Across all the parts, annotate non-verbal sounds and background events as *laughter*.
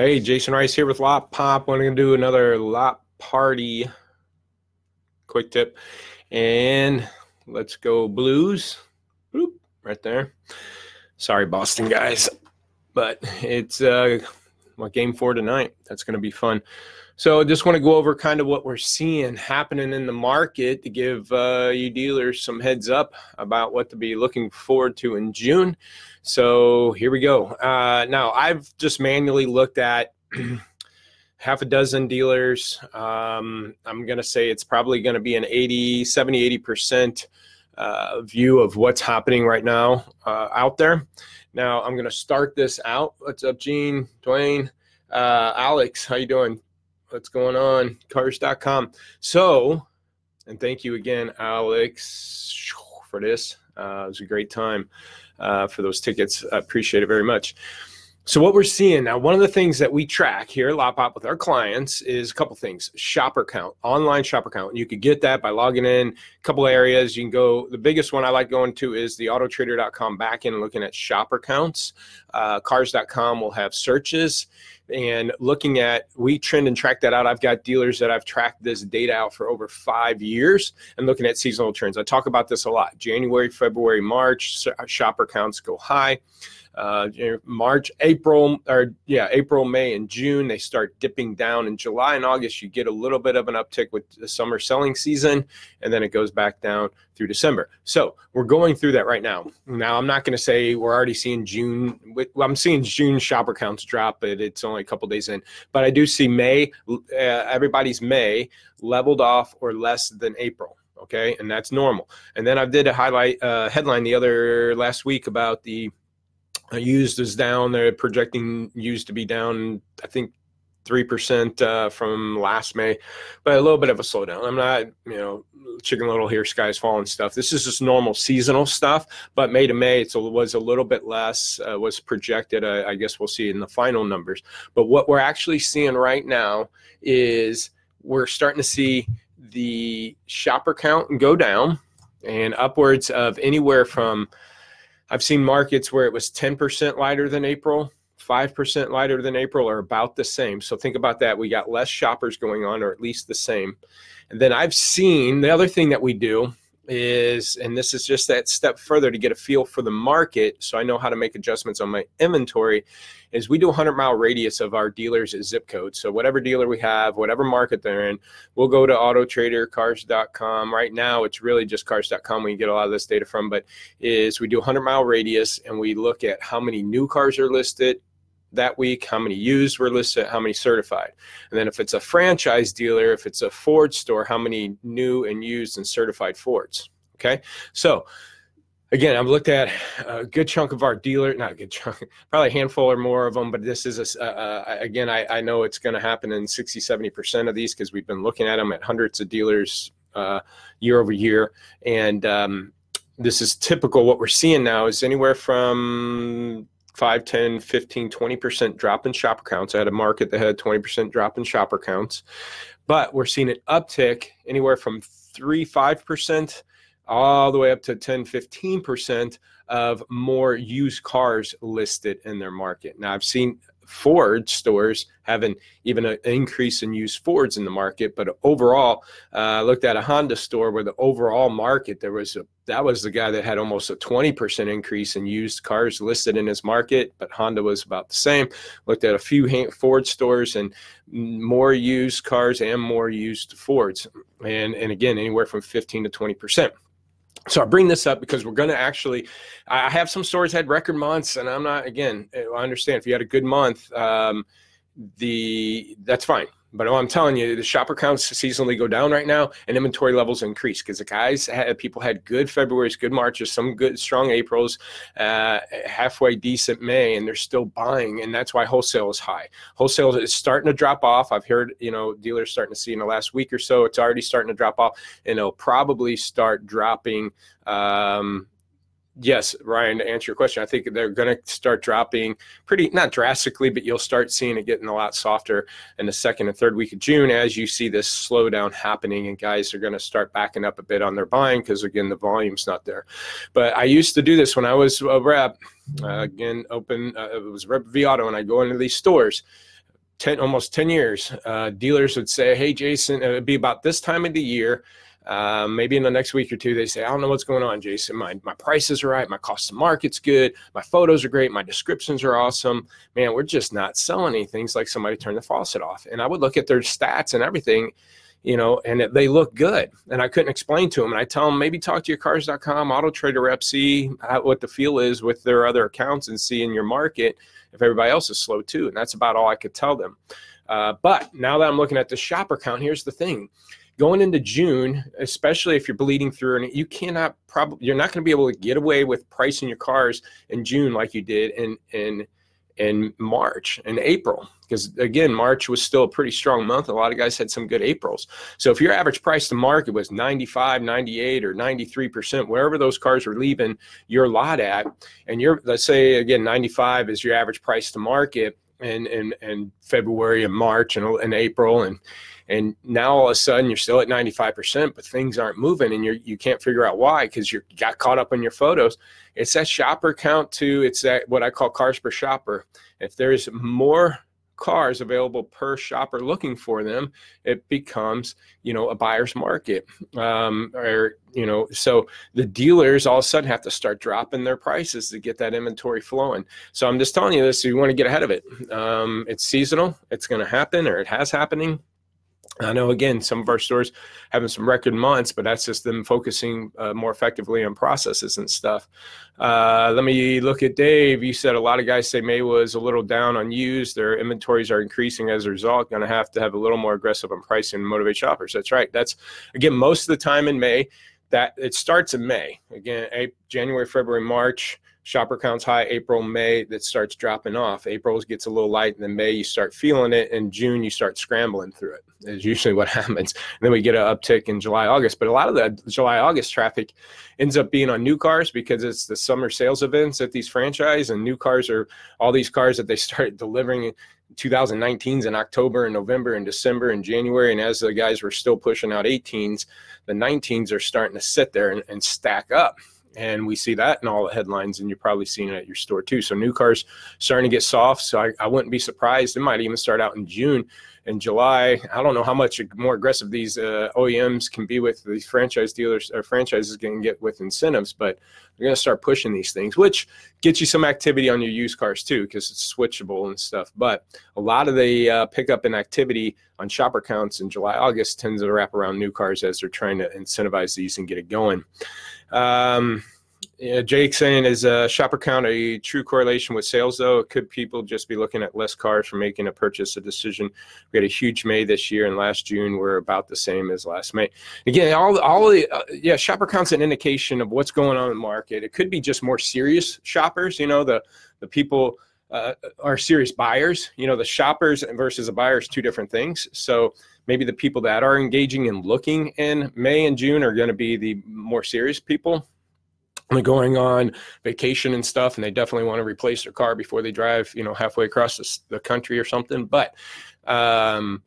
Hey, Jason Rice here with LotPop. We're going to do another Lot Party quick tip. And let's go Blues. Boop, right there. Sorry, Boston guys. But it's uh, game four tonight. That's going to be fun. So I just want to go over kind of what we're seeing happening in the market to give uh, you dealers some heads up about what to be looking forward to in June. So here we go. Uh, now I've just manually looked at *clears throat* half a dozen dealers. Um, I'm going to say it's probably going to be an 80, 70, 80% uh, view of what's happening right now uh, out there. Now I'm going to start this out. What's up, Gene, Dwayne, uh, Alex? How you doing? What's going on? Cars.com so and thank you again alex for this. Uh, it was a great time uh, for those tickets. I appreciate it very much so what we're seeing now, one of the things that we track here at LotPop with our clients is a couple things: shopper count, online shopper count. You could get that by logging in a couple areas. You can go. The biggest one I like going to is the AutoTrader.com backend and looking at shopper counts. Uh, Cars.com will have searches and looking at we trend and track that out i've got dealers that i've tracked this data out for over five years and looking at seasonal trends i talk about this a lot january february march shopper counts go high uh, March, April, or yeah, April, May, and June, they start dipping down. In July and August, you get a little bit of an uptick with the summer selling season, and then it goes back down through December. So we're going through that right now. Now, I'm not going to say we're already seeing June. Well, I'm seeing June shopper counts drop, but it's only a couple days in. But I do see May, uh, everybody's May leveled off or less than April okay and that's normal and then i did a highlight uh, headline the other last week about the used is down. They're projecting used to be down, I think, 3% uh, from last May, but a little bit of a slowdown. I'm not, you know, chicken little here, skies falling stuff. This is just normal seasonal stuff, but May to May, it was a little bit less, uh, was projected. Uh, I guess we'll see in the final numbers. But what we're actually seeing right now is we're starting to see the shopper count go down and upwards of anywhere from I've seen markets where it was 10% lighter than April, 5% lighter than April, or about the same. So think about that. We got less shoppers going on, or at least the same. And then I've seen the other thing that we do is, and this is just that step further to get a feel for the market so I know how to make adjustments on my inventory, is we do a 100 mile radius of our dealers' zip code. So whatever dealer we have, whatever market they're in, we'll go to autotradercars.com. Right now, it's really just cars.com we get a lot of this data from, but is we do a 100 mile radius and we look at how many new cars are listed, that week, how many used were listed, how many certified. And then if it's a franchise dealer, if it's a Ford store, how many new and used and certified Fords. Okay. So again, I've looked at a good chunk of our dealer, not a good chunk, *laughs* probably a handful or more of them, but this is a, uh, again, I, I know it's going to happen in 60, 70% of these because we've been looking at them at hundreds of dealers uh, year over year. And, um, this is typical. What we're seeing now is anywhere from 5, 10, 15, 20% drop in shopper counts. I had a market that had 20% drop in shopper counts. But we're seeing an uptick anywhere from 3, 5% all the way up to 10, 15% of more used cars listed in their market. Now, I've seen Ford stores having even an increase in used Fords in the market. But overall, uh, I looked at a Honda store where the overall market there was a that was the guy that had almost a 20% increase in used cars listed in his market, but Honda was about the same. Looked at a few Ford stores and more used cars and more used Fords, and and again anywhere from 15 to 20 percent so I bring this up because we're going to actually. I have some stores had record months, and I'm not. Again, I understand if you had a good month, um, the that's fine. But I'm telling you, the shopper counts seasonally go down right now, and inventory levels increase because the guys had people had good Februarys, good Marches, some good strong Aprils, uh, halfway decent May, and they're still buying, and that's why wholesale is high. Wholesale is starting to drop off. I've heard you know dealers starting to see in the last week or so, it's already starting to drop off, and it'll probably start dropping. Um, yes, Ryan, to answer your question, I think they're going to start dropping pretty, not drastically, but you'll start seeing it getting a lot softer in the second and third week of June as you see this slowdown happening and guys are going to start backing up a bit on their buying because, again, the volume's not there. But I used to do this when I was a rep, uh, again, open, uh, it was Rep vAuto, and I go into these stores 10 almost 10 years uh, dealers would say hey jason it would be about this time of the year uh, maybe in the next week or two they say i don't know what's going on jason my, my prices are right my cost to market's good my photos are great my descriptions are awesome man we're just not selling anything it's like somebody turned the faucet off and i would look at their stats and everything you know, and it, they look good. And I couldn't explain to them. And I tell them maybe talk to your cars.com, auto trader rep, see what the feel is with their other accounts and see in your market if everybody else is slow too. And that's about all I could tell them. Uh, but now that I'm looking at the shopper count, here's the thing. Going into June, especially if you're bleeding through, and you cannot probably you're not going to be able to get away with pricing your cars in June like you did in in in March and April. Because again March was still a pretty strong month. A lot of guys had some good Aprils. So if your average price to market was 95 98 or 93% wherever those cars were leaving your lot at and you're let's say again 95 is your average price to market in in, in February and March and, and April and and now all of a sudden you're still at 95% but things aren't moving and you're you can't figure out why because you got caught up in your photos. It's that shopper count too. It's that what i call cars per shopper. If there's more cars available per shopper looking for them it becomes you know a buyer's market um, or you know so the dealers all of a sudden have to start dropping their prices to get that inventory flowing. So i'm just telling you this so you want to get ahead of it um, it's seasonal it's going to happen or it has happening I know again some of our stores having some record months, but that's just them focusing uh, more effectively on processes and stuff. Uh, let me look at Dave. You said a lot of guys say May was a little down on used. Their inventories are increasing as a result. Going to have to have a little more aggressive on pricing and motivate shoppers. That's right. That's again most of the time in May. That it starts in May. Again, January, February, March shopper counts high april may that starts dropping off. April gets a little light and then may you start feeling it and june you start scrambling through it is usually what *laughs* happens. And then we get an uptick in july august. But a lot of the july august traffic ends up being on new cars because it's the summer sales events at these franchise and new cars are all these cars that they *laughs* start delivering 2019s in October and November and December and January. And as the guys were still pushing out 18s, the 19s are starting to sit there and, and stack up and we see that in all the headlines and you're probably seeing it at your store too. So new cars starting to get soft so I, I wouldn't be surprised. It might even start out in june and july. I don't know how much more aggressive these uh, oems can be with these franchise dealers or franchises can get with incentives but they're going to start pushing these things which gets you some activity on your used cars too because it's switchable and stuff. But a lot of the uh, pickup in activity on shopper counts in july august tends to wrap around new cars as they're trying to incentivize these and get it going um, yeah, Jake saying is a shopper count a true correlation with sales though? Could people just be looking at less cars for making a purchase a decision? We had a huge May this year, and last June we're about the same as last May. Again, all all the uh, yeah, shopper count's an indication of what's going on in the market. It could be just more serious shoppers. You know, the the people. Uh, are serious buyers. You know, the shoppers versus the buyers, two different things. So maybe the people that are engaging and looking in May and June are going to be the more serious people. They're going on vacation and stuff, and they definitely want to replace their car before they drive, you know, halfway across the, the country or something. But um,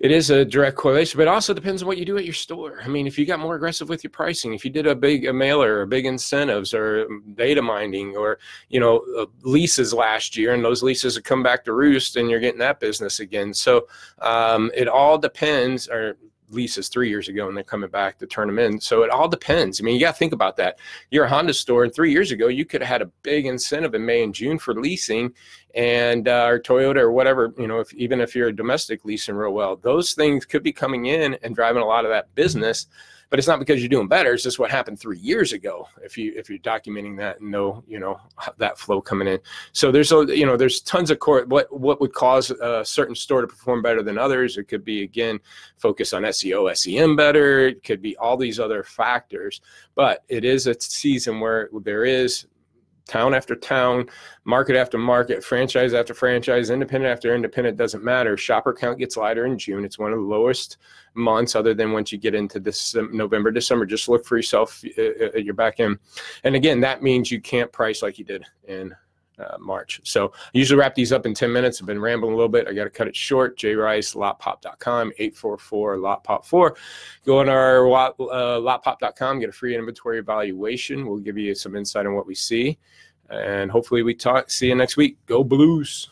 it is a direct correlation, but it also depends on what you do at your store. I mean, if you got more aggressive with your pricing, if you did a big a mailer or big incentives or data mining or, you know, uh, leases last year and those leases have come back to roost and you're getting that business again. So um, it all depends or leases three years ago and they're coming back to turn them in. So it all depends. I mean, you got to think about that. You're a Honda store, and three years ago, you could have had a big incentive in May and June for leasing, and uh, or Toyota or whatever. You know, if even if you're a domestic leasing real well, those things could be coming in and driving a lot of that business but it's not because you're doing better. It's just what happened three years ago. If you if you're documenting that and know you know that flow coming in. So there's a you know there's tons of core. What what would cause a certain store to perform better than others? It could be again focus on SEO SEM better. It could be all these other factors. But it is a season where there is town after town, market after market, franchise after franchise, independent after independent, doesn't matter. Shopper count gets lighter in June. It's one of the lowest months, other than once you get into this November, December. Just look for yourself uh, uh, at your back end. And again, that means you can't price like you did in uh, March. So I usually wrap these up in 10 minutes. I've been rambling a little bit. I got to cut it short. J jrice, lotpop.com, 844-LOTPOP4. Go on our lot, uh, lotpop.com, get a free inventory evaluation. We'll give you some insight on what we see. And hopefully we talk. See you next week. Go Blues.